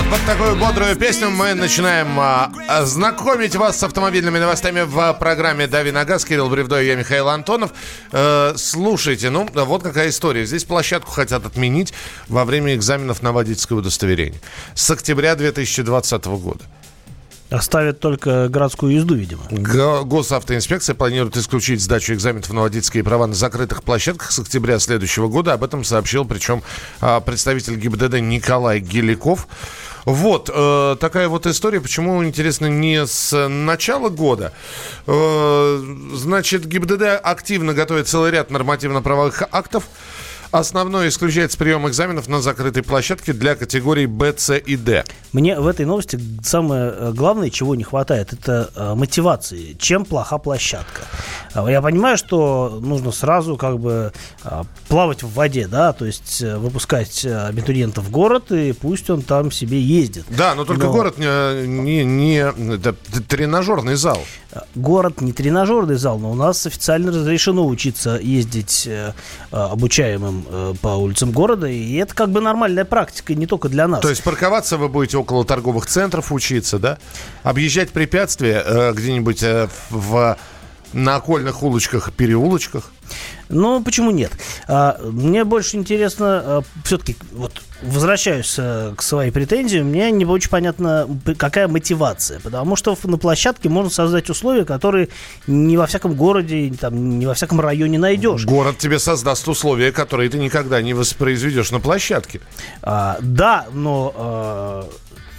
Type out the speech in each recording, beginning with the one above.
вот под такую бодрую песню мы начинаем а, знакомить вас с автомобильными новостями в программе «Дави на газ». Кирилл Бревдо и я, Михаил Антонов. Э, слушайте, ну, вот какая история. Здесь площадку хотят отменить во время экзаменов на водительское удостоверение. С октября 2020 года. Оставят только городскую езду, видимо. Госавтоинспекция планирует исключить сдачу экзаменов на водительские права на закрытых площадках с октября следующего года. Об этом сообщил, причем а, представитель ГИБДД Николай Геликов. Вот э, такая вот история. Почему, интересно, не с начала года? Э, значит, ГИБДД активно готовит целый ряд нормативно-правовых актов, Основное исключается прием экзаменов на закрытой площадке для категорий Б, С и Д. Мне в этой новости самое э, главное, чего не хватает, это э, мотивации. Чем плоха площадка? А, я понимаю, что нужно сразу как бы а, плавать в воде, да, то есть э, выпускать абитуриента в город, и пусть он там себе ездит. Да, но только но... город не, не, не это тренажерный зал. Город не тренажерный зал, но у нас официально разрешено учиться ездить обучаемым э, по улицам города, и это как бы нормальная практика, не только для нас. То есть парковаться вы будете около торговых центров учиться, да? Объезжать препятствия э, где-нибудь э, в на окольных улочках, переулочках? Ну, почему нет? А, мне больше интересно, а, все-таки, вот возвращаюсь а, к своей претензии, мне не очень понятно, какая мотивация. Потому что на площадке можно создать условия, которые не во всяком городе, там, не во всяком районе найдешь. Город тебе создаст условия, которые ты никогда не воспроизведешь на площадке. А, да, но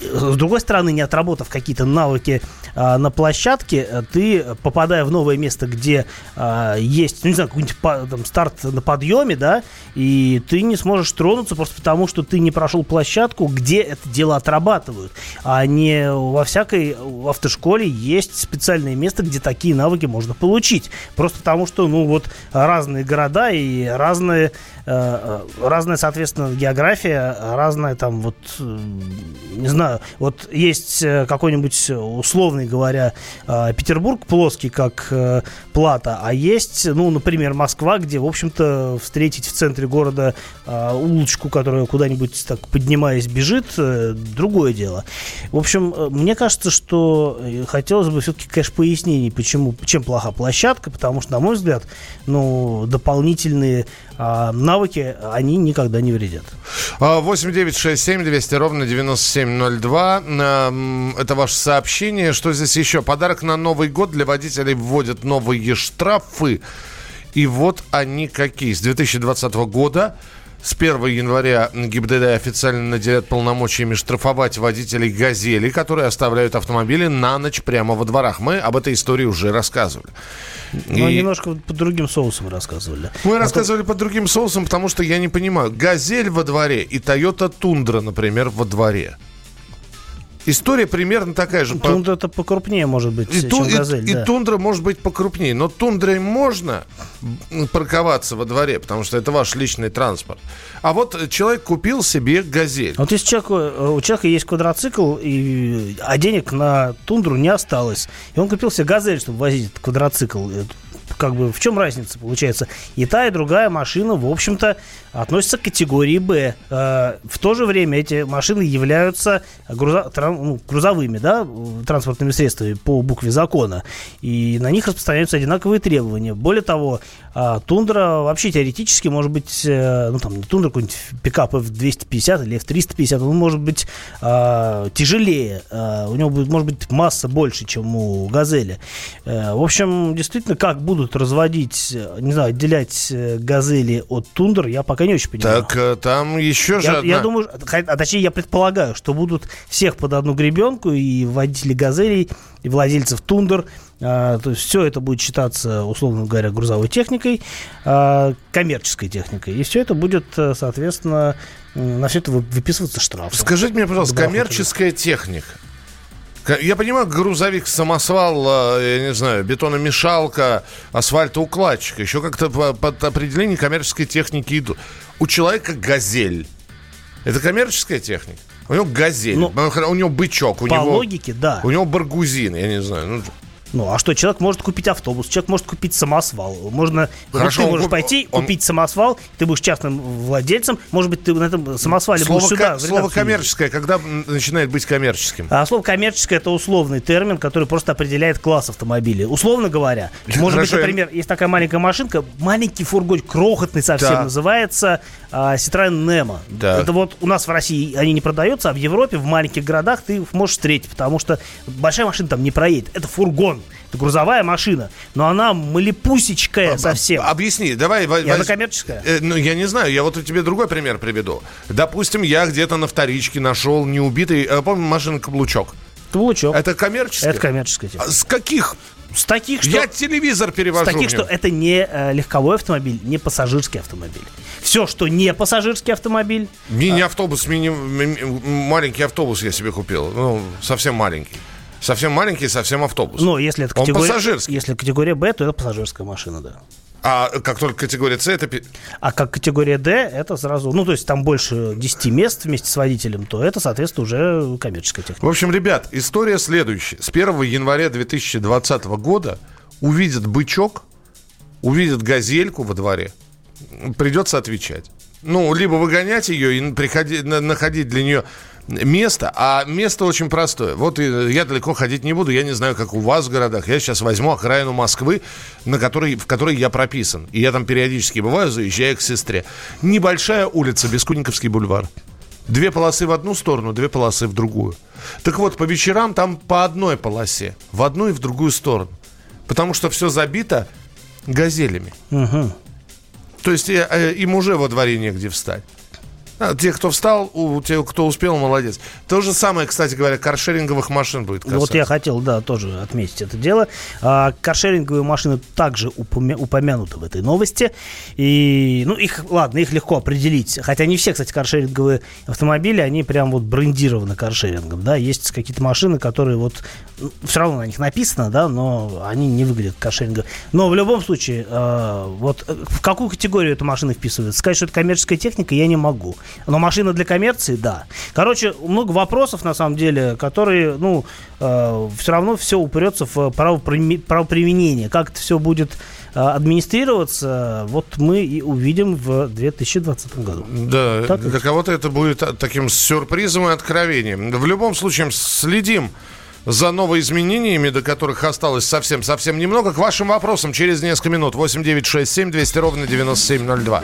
с другой стороны, не отработав какие-то навыки а, на площадке, ты, попадая в новое место, где а, есть, ну, не знаю, какой-нибудь там, старт на подъеме, да, и ты не сможешь тронуться просто потому, что ты не прошел площадку, где это дело отрабатывают. А не во всякой автошколе есть специальное место, где такие навыки можно получить. Просто потому, что, ну, вот разные города и разные Э, э, разная, соответственно, география, разная там вот, э, не знаю, вот есть какой-нибудь, условный говоря, Петербург плоский, как Плата, а есть, ну, например, Москва, где, в общем-то, встретить в центре города улочку, которая куда-нибудь так поднимаясь бежит, другое дело. В общем, мне кажется, что хотелось бы все-таки, конечно, пояснений, почему, чем плоха площадка, потому что, на мой взгляд, ну, дополнительные навыки, они никогда не вредят. 8 9 6 7 200 ровно 9702. Это ваше сообщение. Что здесь еще? Подарок на Новый год для водителей вводят новые штрафы. И вот они какие. С 2020 года с 1 января ГИБДД официально наделят полномочиями штрафовать водителей «Газели», которые оставляют автомобили на ночь прямо во дворах. Мы об этой истории уже рассказывали. Ну, И... немножко под другим соусом рассказывали. Мы а рассказывали то... под другим соусом, потому что я не понимаю. «Газель» во дворе и «Тойота Тундра», например, во дворе – История примерно такая же. Тундра это покрупнее может быть, и чем газель. И, да. и тундра может быть покрупнее. Но тундрой можно парковаться во дворе, потому что это ваш личный транспорт. А вот человек купил себе газель. Вот если человек, э, у человека есть квадроцикл, и, а денег на тундру не осталось, и он купил себе газель, чтобы возить этот квадроцикл, как бы в чем разница получается? И та, и другая машина, в общем-то, относятся к категории Б. Э, в то же время эти машины являются грузо, ну, грузовыми, да, транспортными средствами по букве закона. И на них распространяются одинаковые требования. Более того, э, Тундра вообще теоретически может быть, э, ну там не Тундра, какой-нибудь пикап F250 или F350, он может быть тяжелее, у него будет, может быть масса больше, чем у Газели. В общем, действительно, как будут разводить, э, не знаю, отделять э, газели от тундр, я пока не очень понимаю. Так э, там еще же я, одна... я думаю, а точнее я предполагаю, что будут всех под одну гребенку, и водители газелей, и владельцев тундр, а, то есть все это будет считаться, условно говоря, грузовой техникой, а, коммерческой техникой. И все это будет, соответственно, на все это выписываться штраф. Скажите мне, пожалуйста, коммерческая техника, я понимаю, грузовик, самосвал, э, я не знаю, бетономешалка, асфальтоукладчик. Еще как-то под определение коммерческой техники идут. У человека газель. Это коммерческая техника? У него газель, ну, у него бычок. У по него, логике, да. У него баргузин, я не знаю. Ну, Ну, а что, человек может купить автобус, человек может купить самосвал. Можно, Хорошо, вот ты можешь куп- пойти, он- купить самосвал, ты будешь частным владельцем, может быть, ты на этом самосвале Слово, будешь ко- сюда. в слово коммерческое, когда начинает быть коммерческим? А слово коммерческое это условный термин, который просто определяет класс автомобиля. Условно говоря, может быть, Хорошо, я- например, есть такая маленькая машинка, маленький фургон, крохотный совсем, Да. называется а, Citroen Nemo. Да. Это вот у нас в России они не продаются, а в Европе, в маленьких городах ты их можешь встретить, потому что большая машина там не проедет. Это фургон, это грузовая машина, но она малепусечкая совсем. Объясни, давай. во- И она воз- коммерческая? Э, ну, я не знаю, я вот тебе другой пример приведу. Допустим, я где-то на вторичке нашел неубитый, э, помню, машина каблучок. Каблучок. Это коммерческое? Это коммерческая тема. А С каких? С таких, что... Я телевизор перевожу. С таких, что это не э, легковой автомобиль, не пассажирский автомобиль. Все, что не пассажирский автомобиль, Мини-автобус, мини, м- маленький автобус я себе купил. Ну, совсем маленький. Совсем маленький, совсем автобус. ну, если это Он категория... пассажирский. Если категория Б, то это пассажирская машина, да. А как только категория С, это... А как категория D, это сразу, ну, то есть там больше 10 мест вместе с водителем, то это, соответственно, уже коммерческая техника. В общем, ребят, история следующая. С 1 января 2020 года увидит бычок, увидит газельку во дворе, придется отвечать. Ну, либо выгонять ее и приходи- на- находить для нее место, а место очень простое. Вот я далеко ходить не буду, я не знаю, как у вас в городах. Я сейчас возьму окраину Москвы, на которой, в которой я прописан. И я там периодически бываю, заезжаю к сестре. Небольшая улица, Бескуниковский бульвар. Две полосы в одну сторону, две полосы в другую. Так вот, по вечерам там по одной полосе, в одну и в другую сторону. Потому что все забито газелями. То есть э, э, им уже во дворе негде встать. А, те, кто встал, у тех, кто успел, молодец. То же самое, кстати говоря, каршеринговых машин будет касаться. Вот я хотел, да, тоже отметить это дело. А, каршеринговые машины также упомя- упомянуты в этой новости. И, ну, их, ладно, их легко определить. Хотя не все, кстати, каршеринговые автомобили, они прям вот брендированы каршерингом, да. Есть какие-то машины, которые вот, все равно на них написано, да, но они не выглядят каршерингово. Но в любом случае, э, вот в какую категорию эта машина вписывается? Сказать, что это коммерческая техника, я не могу. Но машина для коммерции, да. Короче, много вопросов, на самом деле, которые, ну, все равно все упрется в правоприме- правоприменение. Как это все будет э, администрироваться, вот мы и увидим в 2020 году. Да, Так для кого-то это будет таким сюрпризом и откровением. В любом случае, следим за новоизменениями, до которых осталось совсем-совсем немного. К вашим вопросам через несколько минут. 8 9 6 7 200 ровно 9702.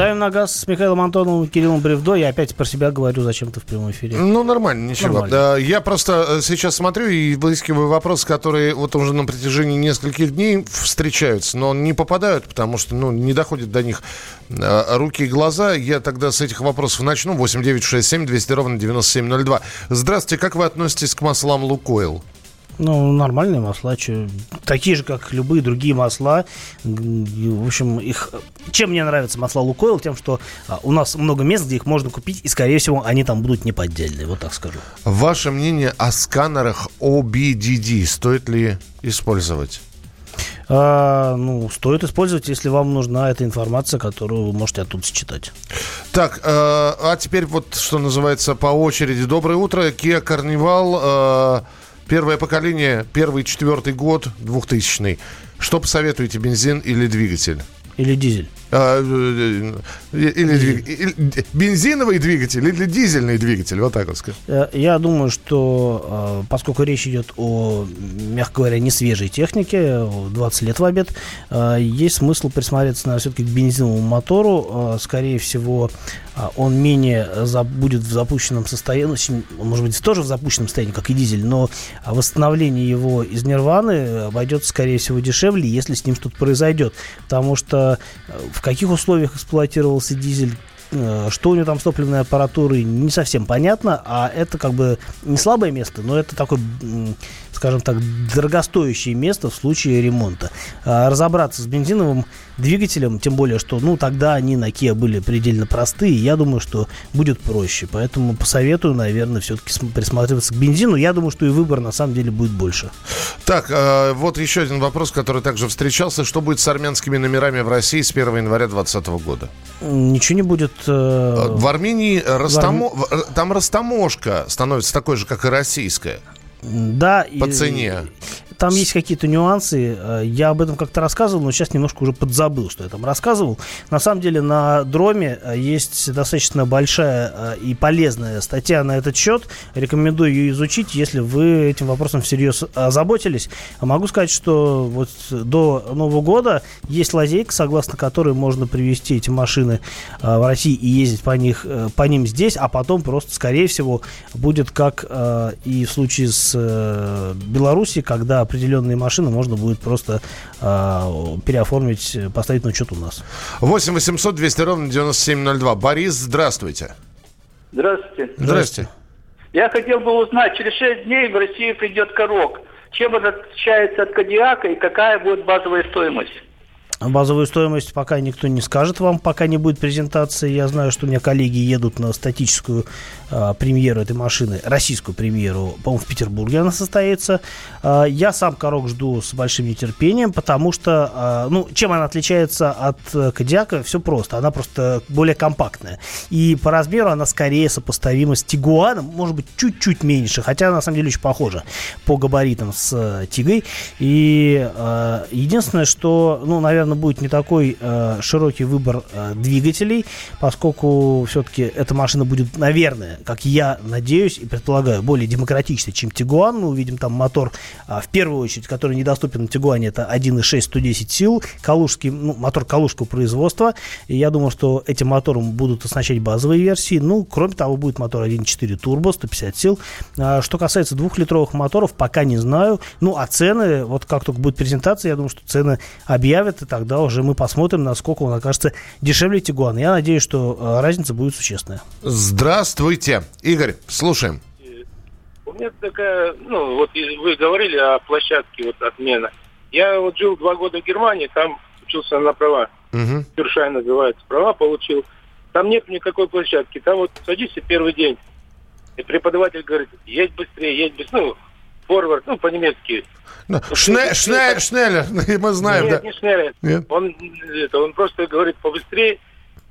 Давим на газ с Михаилом Антоновым и Кириллом Бревдо. Я опять про себя говорю зачем-то в прямом эфире. Ну, нормально, ничего. Нормально. Да, я просто э, сейчас смотрю и выискиваю вопросы, которые вот уже на протяжении нескольких дней встречаются, но не попадают, потому что, ну, не доходят до них э, руки и глаза. Я тогда с этих вопросов начну. 8 9 6 7 200 ровно 9702. Здравствуйте, как вы относитесь к маслам Лукойл? Ну, нормальные масла, чё, такие же, как любые другие масла. В общем, их... Чем мне нравятся масла Лукойл? Тем, что а, у нас много мест, где их можно купить, и, скорее всего, они там будут не поддельные, вот так скажу. Ваше мнение о сканерах OBDD стоит ли использовать? А, ну, стоит использовать, если вам нужна эта информация, которую вы можете оттуда считать. Так, э, а теперь вот, что называется, по очереди. Доброе утро. Kia Carnival, э, первое поколение, первый, четвертый год, 2000 Что посоветуете, бензин или двигатель? Или дизель. А, э, или, или бензиновый двигатель или дизельный двигатель, вот так вот сказать. Э, я думаю, что поскольку речь идет о, мягко говоря, не свежей технике, 20 лет в обед, есть смысл присмотреться на все-таки к бензиновому мотору. Скорее всего, он менее будет в запущенном состоянии, ну, может быть, тоже в запущенном состоянии, как и дизель, но восстановление его из нирваны обойдется, скорее всего, дешевле, если с ним что-то произойдет. Потому что в в каких условиях эксплуатировался дизель, э, что у него там с топливной аппаратурой, не совсем понятно, а это как бы не слабое место, но это такой скажем так, дорогостоящее место в случае ремонта. А разобраться с бензиновым двигателем, тем более, что, ну, тогда они на Kia были предельно простые, я думаю, что будет проще. Поэтому посоветую, наверное, все-таки присматриваться к бензину. Я думаю, что и выбор, на самом деле, будет больше. Так, э, вот еще один вопрос, который также встречался. Что будет с армянскими номерами в России с 1 января 2020 года? Ничего не будет. Э... В Армении растомо... в Арм... там растаможка становится такой же, как и российская. Да. По и, цене. Там есть какие-то нюансы. Э, я об этом как-то рассказывал, но сейчас немножко уже подзабыл, что я там рассказывал. На самом деле на Дроме э, есть достаточно большая э, и полезная статья на этот счет. Рекомендую ее изучить, если вы этим вопросом всерьез озаботились. Могу сказать, что вот до Нового года есть лазейка, согласно которой можно привезти эти машины в России и ездить по, них, по ним здесь, а потом просто, скорее всего, будет как и в случае с Белоруссией, когда определенные машины можно будет просто э, переоформить, поставить на учет у нас. 8 800 200 ровно 9702. Борис, здравствуйте. Здравствуйте. Здравствуйте. Я хотел бы узнать, через 6 дней в Россию придет корок. Чем он отличается от Кадиака и какая будет базовая стоимость? Базовую стоимость пока никто не скажет вам, пока не будет презентации. Я знаю, что у меня коллеги едут на статическую э, премьеру этой машины, российскую премьеру, по-моему, в Петербурге она состоится. Э, я сам Корок жду с большим нетерпением, потому что, э, ну, чем она отличается от э, Кодиака, все просто. Она просто более компактная. И по размеру она скорее сопоставима с Тигуаном, может быть, чуть-чуть меньше, хотя на самом деле очень похожа по габаритам с э. И э, единственное, что, ну, наверное, будет не такой э, широкий выбор э, двигателей, поскольку все-таки эта машина будет, наверное, как я надеюсь и предполагаю, более демократичной, чем Тигуан. Мы увидим там мотор, э, в первую очередь, который недоступен на Тигуане, это 1.6 110 сил, калужский, ну, мотор калужского производства. И я думаю, что этим мотором будут оснащать базовые версии. Ну, кроме того, будет мотор 1.4 турбо, 150 сил. А, что касается двухлитровых моторов, пока не знаю. Ну, а цены, вот как только будет презентация, я думаю, что цены объявят, и тогда уже мы посмотрим, насколько он окажется дешевле Тигуана. Я надеюсь, что э, разница будет существенная. Здравствуйте. Игорь, слушаем. У меня такая, ну, вот вы говорили о площадке вот отмена. Я вот жил два года в Германии, там учился на права. Угу. Кюршай называется. Права получил. Там нет никакой площадки. Там вот садишься первый день, и преподаватель говорит, едь быстрее, едь быстрее. Ну, форвард, ну, по-немецки. Ну, Шне, шне, Шнеллер, мы знаем, Нет, да. не Шнеллер. Нет? Он, это, он просто говорит побыстрее.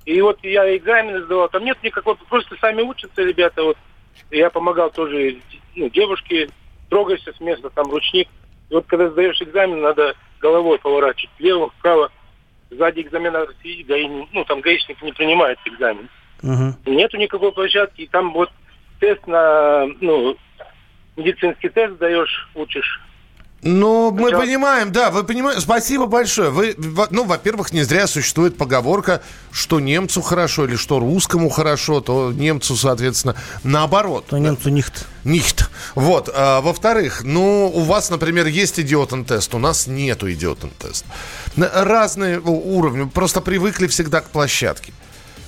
И вот я экзамены сдавал, там нет никакого, просто сами учатся ребята. Вот я помогал тоже ну, девушке, трогайся с места, там ручник. И вот когда сдаешь экзамен, надо головой поворачивать влево, вправо. Сзади экзаменатор сидит, гаи, ну там гаишник не принимает экзамен. Угу. Нету никакой площадки, и там вот тест на, ну, медицинский тест даешь, учишь. Ну, мы Все. понимаем, да, вы понимаете, спасибо большое. Вы, ну, во-первых, не зря существует поговорка, что немцу хорошо или что русскому хорошо, то немцу, соответственно, наоборот. То немцу нихт. Нихт. Вот. А, во-вторых, ну, у вас, например, есть идиотен-тест, у нас нету идиотен-тест. Разные уровни, просто привыкли всегда к площадке.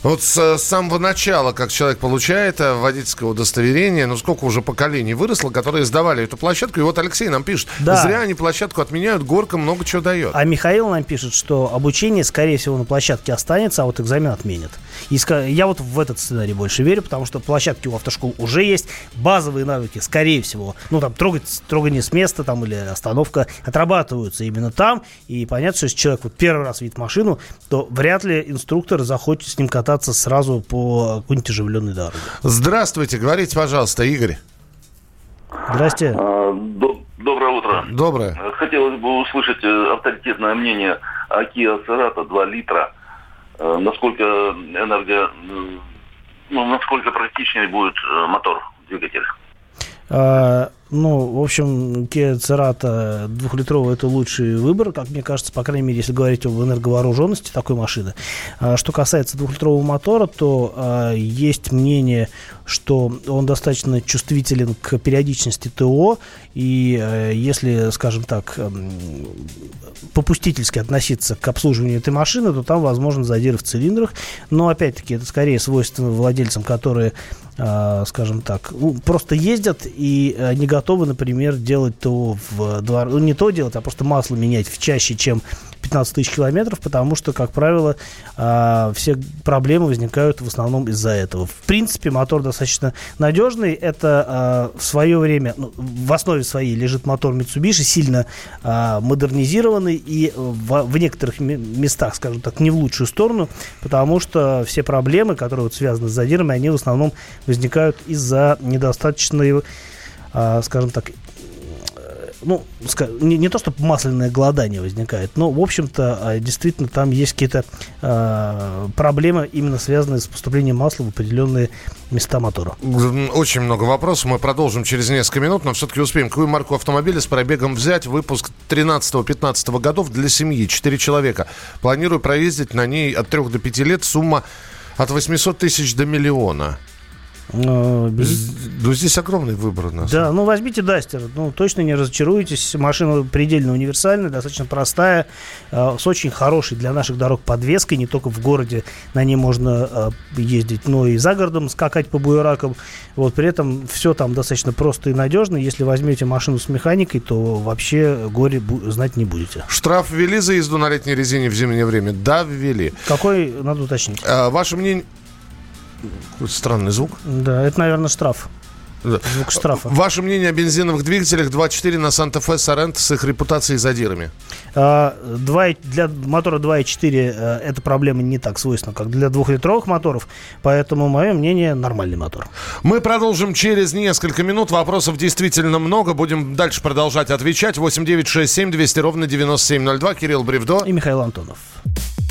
Вот с, с самого начала, как человек получает э, водительское удостоверение, ну сколько уже поколений выросло, которые сдавали эту площадку. И вот Алексей нам пишет, да. зря они площадку отменяют, горка много чего дает. А Михаил нам пишет, что обучение, скорее всего, на площадке останется, а вот экзамен отменят. И я вот в этот сценарий больше верю, потому что площадки у автошкол уже есть, базовые навыки, скорее всего, ну там трогать, трогание с места там или остановка отрабатываются именно там. И понятно, что если человек вот первый раз видит машину, то вряд ли инструктор захочет с ним кататься кататься сразу по какой-нибудь оживленной дороге. Здравствуйте, говорите, пожалуйста, Игорь. Здрасте. А, доброе утро. Доброе. Хотелось бы услышать э, авторитетное мнение о Kia Cerato 2 литра. э, насколько энерго, ну, насколько практичнее будет э, мотор, двигатель. Ну, в общем, Kia Cerato двухлитровый это лучший выбор, как мне кажется, по крайней мере, если говорить об энерговооруженности такой машины. А, что касается двухлитрового мотора, то а, есть мнение, что он достаточно чувствителен к периодичности ТО, и а, если, скажем так, попустительски относиться к обслуживанию этой машины, то там возможно задиры в цилиндрах, но опять-таки это скорее свойственно владельцам, которые скажем так, ну, просто ездят и не готовы, например, делать то в два, ну, не то делать, а просто масло менять в чаще, чем 15 тысяч километров, потому что, как правило, а, все проблемы возникают в основном из-за этого. В принципе, мотор достаточно надежный. Это в свое время, ну, в основе своей лежит мотор Mitsubishi, сильно модернизированный и в, некоторых местах, скажем так, не в лучшую сторону, потому что все проблемы, которые вот связаны с задирами, они в основном возникают из-за недостаточной, а, скажем так, ну, не, не то, чтобы масляное голодание возникает, но, в общем-то, а, действительно там есть какие-то э, проблемы, именно связанные с поступлением масла в определенные места мотора. Очень много вопросов. Мы продолжим через несколько минут, но все-таки успеем. Какую марку автомобиля с пробегом взять? Выпуск 13-15 годов для семьи. Четыре человека. Планирую проездить на ней от 3 до 5 лет. Сумма от 800 тысяч до миллиона. Ну, здесь огромный выбор у нас. Да, ну возьмите Дастер. Ну, точно не разочаруетесь. Машина предельно универсальная, достаточно простая, э, с очень хорошей для наших дорог подвеской. Не только в городе на ней можно э, ездить, но и за городом скакать по буеракам. Вот при этом все там достаточно просто и надежно. Если возьмете машину с механикой, то вообще горе знать не будете. Штраф ввели за езду на летней резине в зимнее время? Да, ввели. Какой, надо уточнить. А, ваше мнение... Какой странный звук. Да, это, наверное, штраф. Звук штрафа. Ваше мнение о бензиновых двигателях 2.4 на Санта-Фе Соренто с их репутацией задирами? 2, а, для мотора 2.4 э, эта проблема не так свойственна, как для двухлитровых моторов, поэтому мое мнение нормальный мотор. Мы продолжим через несколько минут. Вопросов действительно много. Будем дальше продолжать отвечать. 8967 200 ровно 9702. Кирилл Бревдо. И Михаил Антонов.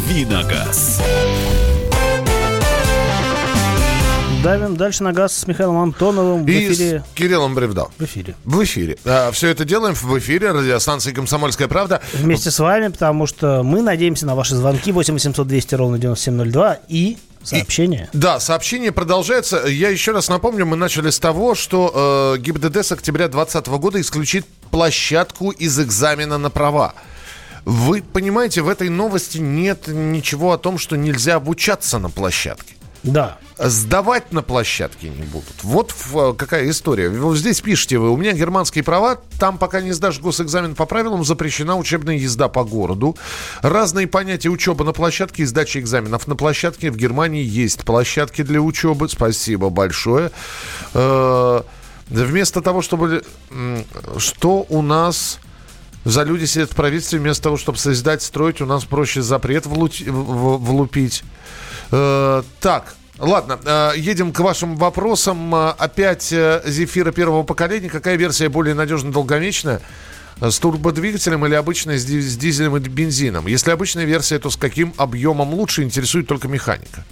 «Дави на газ». Давим дальше на газ с Михаилом Антоновым в и эфире. с Кириллом Бревдо. В эфире. В эфире. А, все это делаем в эфире радиостанции «Комсомольская правда». Вместе с вами, потому что мы надеемся на ваши звонки 8 800 200 ровно 9702 и Сообщение? И, да, сообщение продолжается. Я еще раз напомню, мы начали с того, что э, ГИБДД с октября 2020 года исключит площадку из экзамена на права. Вы понимаете, в этой новости нет ничего о том, что нельзя обучаться на площадке. Да. Сдавать на площадке не будут. Вот э, какая история. Вот здесь пишите вы, у меня германские права, там пока не сдашь госэкзамен по правилам, запрещена учебная езда по городу. Разные понятия учеба на площадке и сдачи экзаменов на площадке. В Германии есть площадки для учебы. Спасибо большое. Э, вместо того, чтобы... Что у нас за люди сидят в правительстве, вместо того, чтобы создать, строить, у нас проще запрет влуть, влупить. Э, так, Ладно, э, едем к вашим вопросам. Э, опять э, Зефира первого поколения. Какая версия более надежно долговечная? С турбодвигателем или обычная с дизелем и бензином? Если обычная версия, то с каким объемом лучше интересует только механика?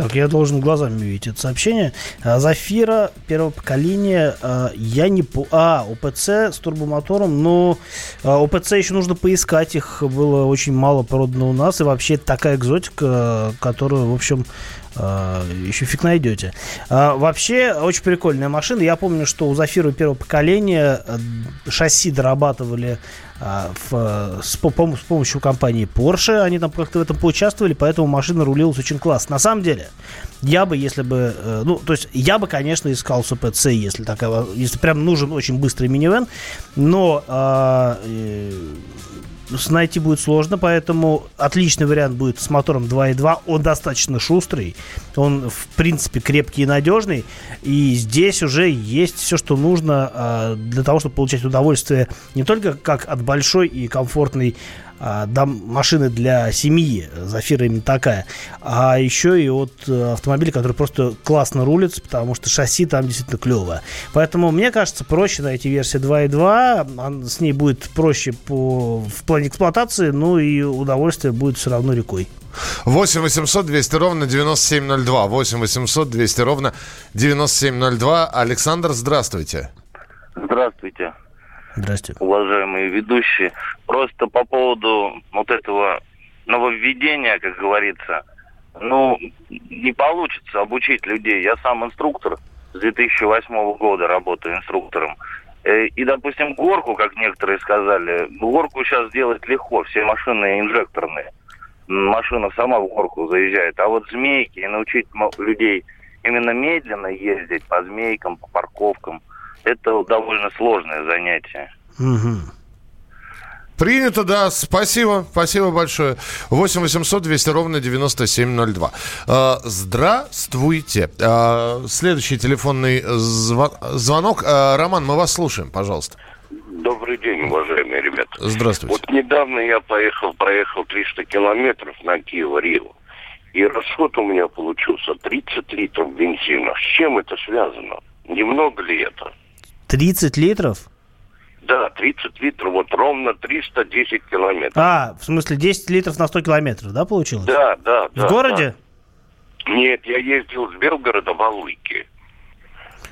Так, я должен глазами увидеть это сообщение. А, Зафира первого поколения, а, я не по... А, ОПЦ с турбомотором, но а, ОПЦ еще нужно поискать, их было очень мало продано у нас, и вообще такая экзотика, которую, в общем, еще фиг найдете. А, вообще, очень прикольная машина. Я помню, что у Зафира первого поколения шасси дорабатывали а, в, с, по, с помощью компании Porsche. Они там как-то в этом поучаствовали, поэтому машина рулилась очень классно. На самом деле, я бы, если бы, э, ну, то есть я бы, конечно, искал C, если такая, если прям нужен очень быстрый минивэн, но э, найти будет сложно, поэтому отличный вариант будет с мотором 2.2. Он достаточно шустрый, он, в принципе, крепкий и надежный. И здесь уже есть все, что нужно э, для того, чтобы получать удовольствие не только как от большой и комфортной а, дам, машины для семьи, Зафира именно такая, а еще и от э, автомобиля, который просто классно рулится, потому что шасси там действительно клевое. Поэтому, мне кажется, проще найти версию 2.2, с ней будет проще по, в плане эксплуатации, ну и удовольствие будет все равно рекой. 8 800 200 ровно 9702. 8 800 200 ровно 9702. Александр, здравствуйте. Здравствуйте. Здрасте. Уважаемые ведущие. Просто по поводу вот этого нововведения, как говорится, ну, не получится обучить людей. Я сам инструктор с 2008 года работаю инструктором. Э, и, допустим, горку, как некоторые сказали, горку сейчас сделать легко, все машины инжекторные. Машина сама в горку заезжает. А вот змейки и научить людей именно медленно ездить по змейкам, по парковкам, это довольно сложное занятие. Угу. Принято, да. Спасибо. Спасибо большое. 8 800 200 ровно 9702. Э, здравствуйте. Э, следующий телефонный звонок. Э, Роман, мы вас слушаем, пожалуйста. Добрый день, уважаемые ребята. Здравствуйте. Вот недавно я поехал, проехал 300 километров на Киево-Рио. И расход у меня получился 30 литров бензина. С чем это связано? Немного ли это? 30 литров? Да, 30 литров, вот ровно 310 километров. А, в смысле 10 литров на 100 километров, да, получилось? Да, да. В да, городе? Да. Нет, я ездил с Белгорода в Алуйки.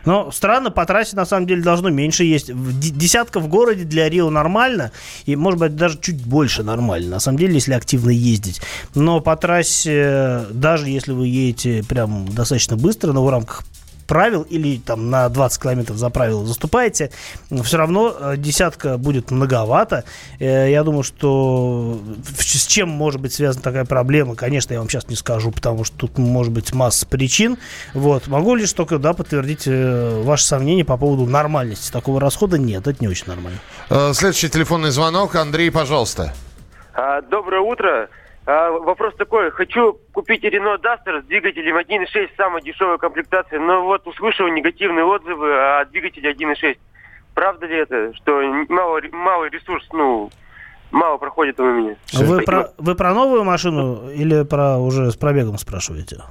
Но странно, по трассе на самом деле должно меньше есть. Десятка в городе для Рио нормально, и может быть даже чуть больше нормально, на самом деле, если активно ездить. Но по трассе, даже если вы едете прям достаточно быстро, но в рамках правил или там на 20 километров за правила заступаете, все равно э, десятка будет многовато. Э, я думаю, что с чем может быть связана такая проблема, конечно, я вам сейчас не скажу, потому что тут может быть масса причин. Вот. Могу лишь только да, подтвердить э, ваши сомнения по поводу нормальности такого расхода. Нет, это не очень нормально. Следующий телефонный звонок. Андрей, пожалуйста. А, доброе утро. А, вопрос такой. Хочу купить Renault Duster с двигателем 1.6, самой дешевой комплектации, но вот услышал негативные отзывы о двигателе 1.6. Правда ли это, что мало, малый ресурс, ну, мало проходит у меня? Вы про, вы про новую машину или про уже с пробегом спрашиваете?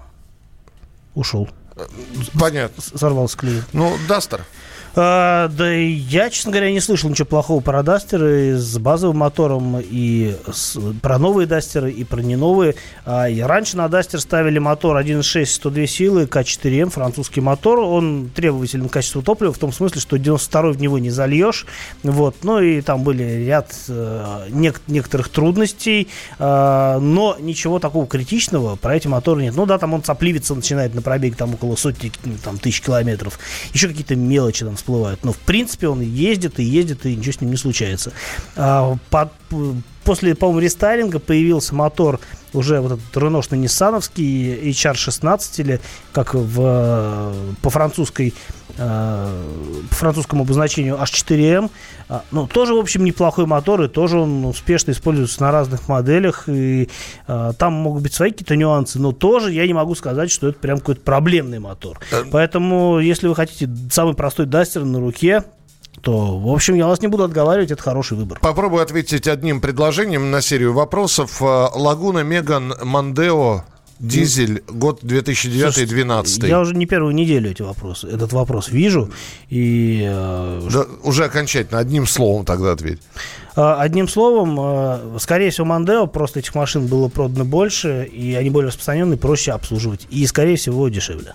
Ушел. Понятно. Сорвался клиент. Ну, Duster. А, да я, честно говоря, не слышал ничего плохого про дастеры с базовым мотором и с, про новые дастеры и про не новые. А, и раньше на дастер ставили мотор 1.6 102 силы К4М, французский мотор. Он требователен к качеству топлива в том смысле, что 92 в него не зальешь. Вот. Ну и там были ряд э, нек- некоторых трудностей, э, но ничего такого критичного про эти моторы нет. Ну да, там он сопливиться начинает на пробеге там около сотни там, тысяч километров. Еще какие-то мелочи там всплывают. Но в принципе он ездит и ездит, и ничего с ним не случается. А, под, после, по-моему, рестайлинга появился мотор уже вот этот реношный ниссановский HR16 или как в, по французской по французскому обозначению H4M. А, ну, тоже, в общем, неплохой мотор, и тоже он успешно используется на разных моделях, и а, там могут быть свои какие-то нюансы, но тоже я не могу сказать, что это прям какой-то проблемный мотор. Э, Поэтому, если вы хотите самый простой дастер на руке, то, в общем, я вас не буду отговаривать, это хороший выбор. Попробую ответить одним предложением на серию вопросов. Э, Лагуна Меган Мандео Дизель, год 2009-2012. Я уже не первую неделю эти вопросы, этот вопрос вижу. И, э, да, уже окончательно, одним словом тогда ответь. Э, одним словом, э, скорее всего, Мандео, просто этих машин было продано больше, и они более распространены, проще обслуживать. И, скорее всего, дешевле.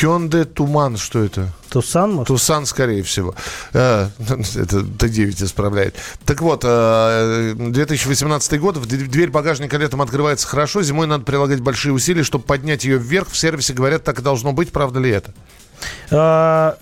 Hyundai Туман, что это? Тусан, может? Тусан, скорее всего. Э, Это Т9 исправляет. Так вот, э, 2018 год, дверь багажника летом открывается хорошо, зимой надо прилагать большие усилия, чтобы поднять ее вверх. В сервисе говорят, так и должно быть, правда ли это? А,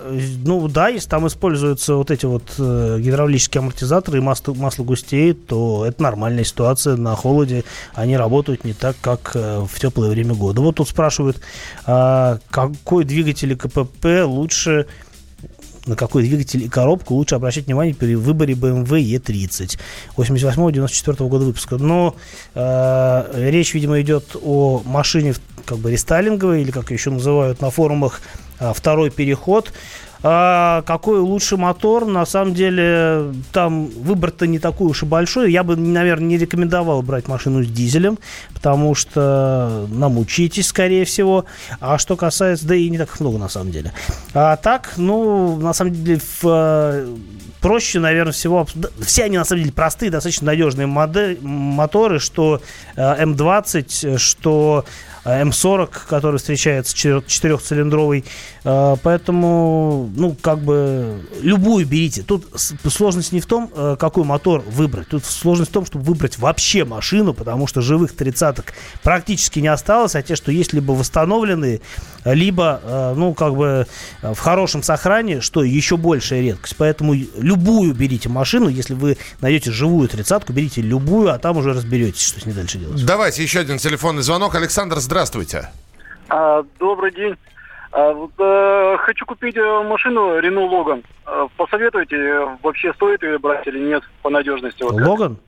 ну да, если там используются вот эти вот э, гидравлические амортизаторы и масло, масло густеет, то это нормальная ситуация. На холоде они работают не так, как э, в теплое время года. Вот тут спрашивают, а, какой двигатель КПП лучше на какой двигатель и коробку лучше обращать внимание при выборе BMW E30 88-94 года выпуска. Но э, речь, видимо, идет о машине как бы рестайлинговой, или как ее еще называют на форумах, второй переход. А какой лучше мотор? На самом деле, там выбор-то не такой уж и большой. Я бы, наверное, не рекомендовал брать машину с дизелем, потому что намучитесь, скорее всего. А что касается, да и не так много на самом деле. А так, ну, на самом деле, в, э, проще, наверное, всего... Все они, на самом деле, простые, достаточно надежные модель, моторы, что э, М20, что э, М40, который встречается четыр- четырехцилиндровый. Э, Поэтому, ну, как бы, любую берите. Тут сложность не в том, э, какой мотор выбрать. Тут сложность в том, чтобы выбрать вообще машину, потому что живых тридцаток практически не осталось, а те, что есть, либо восстановленные, либо, э, ну, как бы, э, в хорошем сохране, что еще большая редкость. Поэтому любую берите машину, если вы найдете живую тридцатку, берите любую, а там уже разберетесь, что с ней дальше делать. Давайте еще один телефонный звонок. Александр, здравствуйте. А, добрый день. А, э, хочу купить э, машину Renault Logan. Э, посоветуйте, вообще стоит ее брать или нет по надежности? Вот? Логан?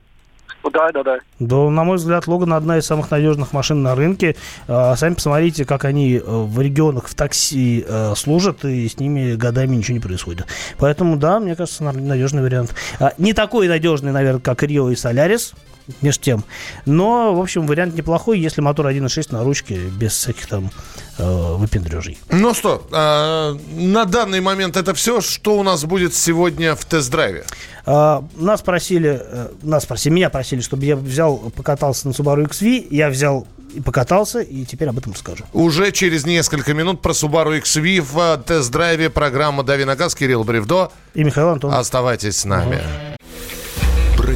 Да, да, да. Да, на мой взгляд, Логан одна из самых надежных машин на рынке. А, Сами посмотрите, как они э, в регионах в такси служат, и с ними годами ничего не происходит. Поэтому, да, мне кажется, надежный вариант. А, Не такой надежный, наверное, как Рио и Солярис, между тем. Но, в общем, вариант неплохой, если мотор 1.6 на ручке, без всяких там э, выпендрежей. Ну что, э, на данный момент это все, что у нас будет сегодня в тест-драйве. А, Нас просили, э, нас просили, меня просили, чтобы я взял, покатался на Subaru XV. Я взял и покатался, и теперь об этом расскажу. Уже через несколько минут про Subaru XV в э, тест-драйве программа «Дави на газ» Кирилл Бревдо. И Михаил Антонов. Оставайтесь с нами.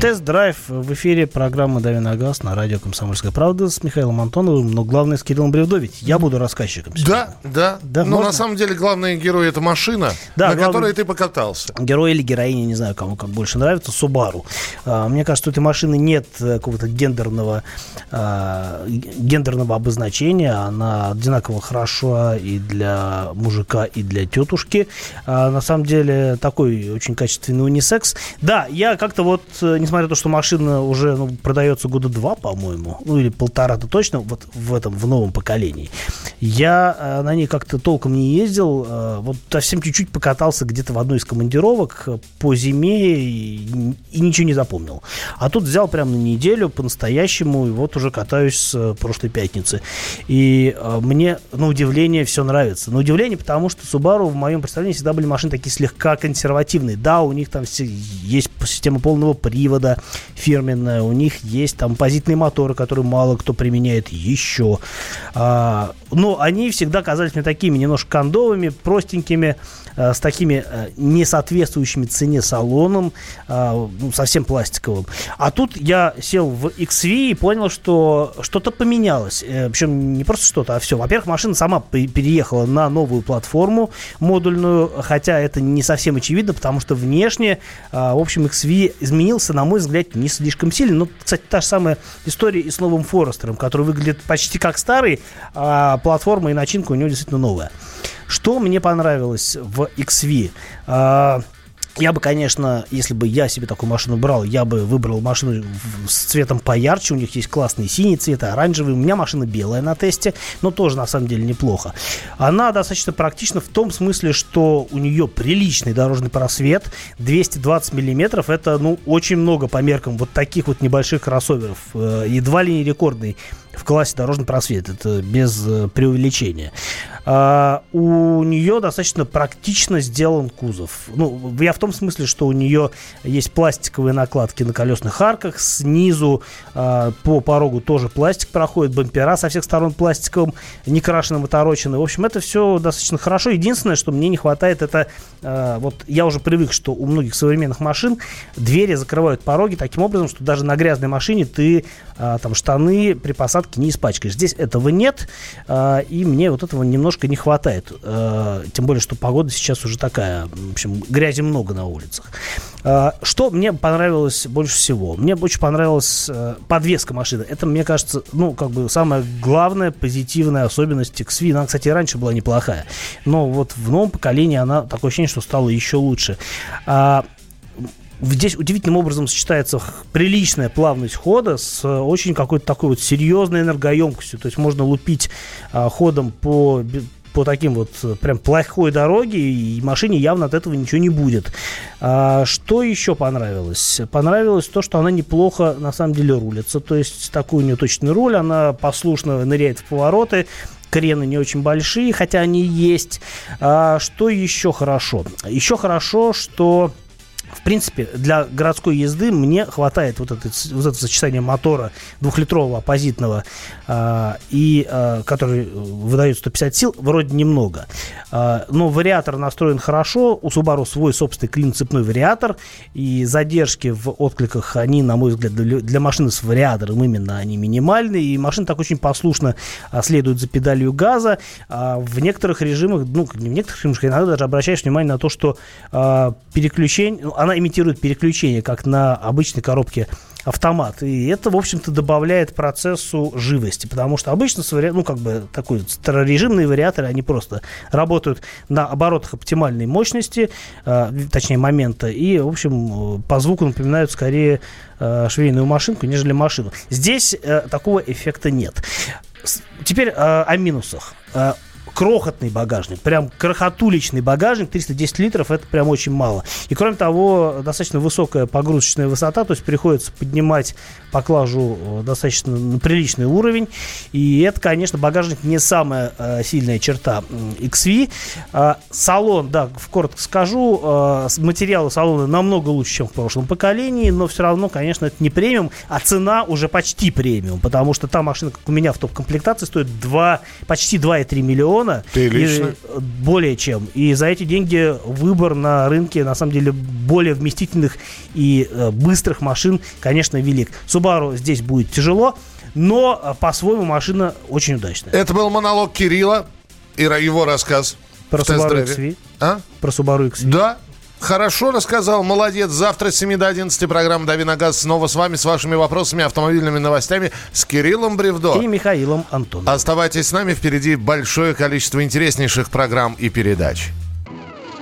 Тест-драйв в эфире программы «Дави на газ» на радио «Комсомольская правда» с Михаилом Антоновым, но главное с Кириллом Бревдо, ведь я буду рассказчиком. Да, да. Да, Но можно? на самом деле главный герой это машина, Да, на главный- которой ты покатался. Герой или героиня, не знаю, кому как больше нравится, Субару. А, Мне кажется, у этой машины нет э, какого-то гендерного, а, гендерного обозначения. Она одинаково хороша и для мужика, и для тетушки. А, На самом деле, такой очень качественный унисекс. Да, я как-то вот, э, несмотря на то, что машина уже ну, продается года два, по-моему, ну или полтора-то точно, вот в этом, в новом поколении, Я э, на ней как-то толком не ездил. Э, вот совсем чуть-чуть покатался где-то в одной из командировок э, по зиме и, и ничего не запомнил. А тут взял прям на неделю по-настоящему, и вот уже катаюсь с э, прошлой пятницы. И э, мне, на удивление, все нравится. На удивление, потому что Subaru в моем представлении всегда были машины такие слегка консервативные. Да, у них там есть система полного привода фирменная, у них есть там позитные моторы, которые мало кто применяет еще. А, но они всегда казались мне такими немножко кондовыми, простенькими, э, с такими э, несоответствующими цене салоном, э, ну, совсем пластиковым. А тут я сел в XV и понял, что что-то поменялось. Э, причем не просто что-то, а все. Во-первых, машина сама пе- переехала на новую платформу модульную, хотя это не совсем очевидно, потому что внешне, э, в общем, XV изменился, на мой взгляд, не слишком сильно. Но, кстати, та же самая история и с новым Форестером, который выглядит почти как старый, а платформа и начинка у него действительно новая. Что мне понравилось в XV? А, Я бы, конечно, если бы я себе такую машину брал, я бы выбрал машину с цветом поярче. У них есть классный синий цвет, оранжевый. У меня машина белая на тесте, но тоже на самом деле неплохо. Она достаточно практична в том смысле, что у нее приличный дорожный просвет. 220 миллиметров это, ну, очень много по меркам вот таких вот небольших кроссоверов. Э, Едва ли не рекордный в классе дорожный просвет. Это без э, преувеличения. А, у нее достаточно практично сделан кузов. Ну, я в том смысле, что у нее есть пластиковые накладки на колесных арках. Снизу а, по порогу тоже пластик проходит. Бампера со всех сторон пластиковым, не крашеным, оторочены. В общем, это все достаточно хорошо. Единственное, что мне не хватает, это а, вот я уже привык, что у многих современных машин двери закрывают пороги таким образом, что даже на грязной машине ты там штаны при посадке не испачкаешь. Здесь этого нет, а, и мне вот этого немножко не хватает. А, тем более, что погода сейчас уже такая, в общем, грязи много на улицах. А, что мне понравилось больше всего? Мне очень понравилась э, подвеска машины. Это, мне кажется, ну, как бы самая главная позитивная особенность XV. Она, кстати, раньше была неплохая. Но вот в новом поколении она такое ощущение, что стала еще лучше. Здесь удивительным образом сочетается приличная плавность хода с э, очень какой-то такой вот серьезной энергоемкостью. То есть можно лупить а, ходом по по таким вот э, прям плохой дороге, и машине явно от этого ничего не будет. А, что еще понравилось? Понравилось то, что она неплохо на самом деле рулится. То есть такой у нее точный руль, она послушно ныряет в повороты, крены не очень большие, хотя они есть. А, что еще хорошо? Еще хорошо, что в принципе, для городской езды мне хватает вот, это, вот это сочетание мотора двухлитрового оппозитного, а, и, а, который выдает 150 сил, вроде немного. А, но вариатор настроен хорошо, у Subaru свой собственный клин-цепной вариатор, и задержки в откликах, они, на мой взгляд, для, для машины с вариатором именно они минимальные, и машина так очень послушно а, следует за педалью газа. А, в некоторых режимах, ну, не в некоторых режимах, иногда даже обращаешь внимание на то, что а, переключение, ну, она имитирует переключение, как на обычной коробке автомат. И это, в общем-то, добавляет процессу живости, потому что обычно, ну, как бы, такой старорежимные вариаторы, они просто работают на оборотах оптимальной мощности, э, точнее, момента, и, в общем, по звуку напоминают скорее э, швейную машинку, нежели машину. Здесь э, такого эффекта нет. Теперь о минусах. Крохотный багажник, прям крохотуличный багажник, 310 литров, это прям очень мало. И кроме того, достаточно высокая погрузочная высота, то есть приходится поднимать поклажу э, достаточно приличный уровень. И это, конечно, багажник не самая э, сильная черта XV. А, салон, да, коротко скажу, э, материалы салона намного лучше, чем в прошлом поколении, но все равно, конечно, это не премиум, а цена уже почти премиум, потому что та машина, как у меня в топ-комплектации, стоит 2, почти 2,3 миллиона. Прилично. И, э, более чем. И за эти деньги выбор на рынке, на самом деле, более вместительных и быстрых машин, конечно, велик. Subaru здесь будет тяжело, но э, по-своему машина очень удачная. Это был монолог Кирилла и его рассказ. Про. Subaru XV. А? Про Subaru XV. Да. Хорошо рассказал, молодец. Завтра с 7 до 11 программа «Дави на газ» снова с вами, с вашими вопросами, автомобильными новостями, с Кириллом Бревдо. И Михаилом Антоновым. Оставайтесь с нами, впереди большое количество интереснейших программ и передач.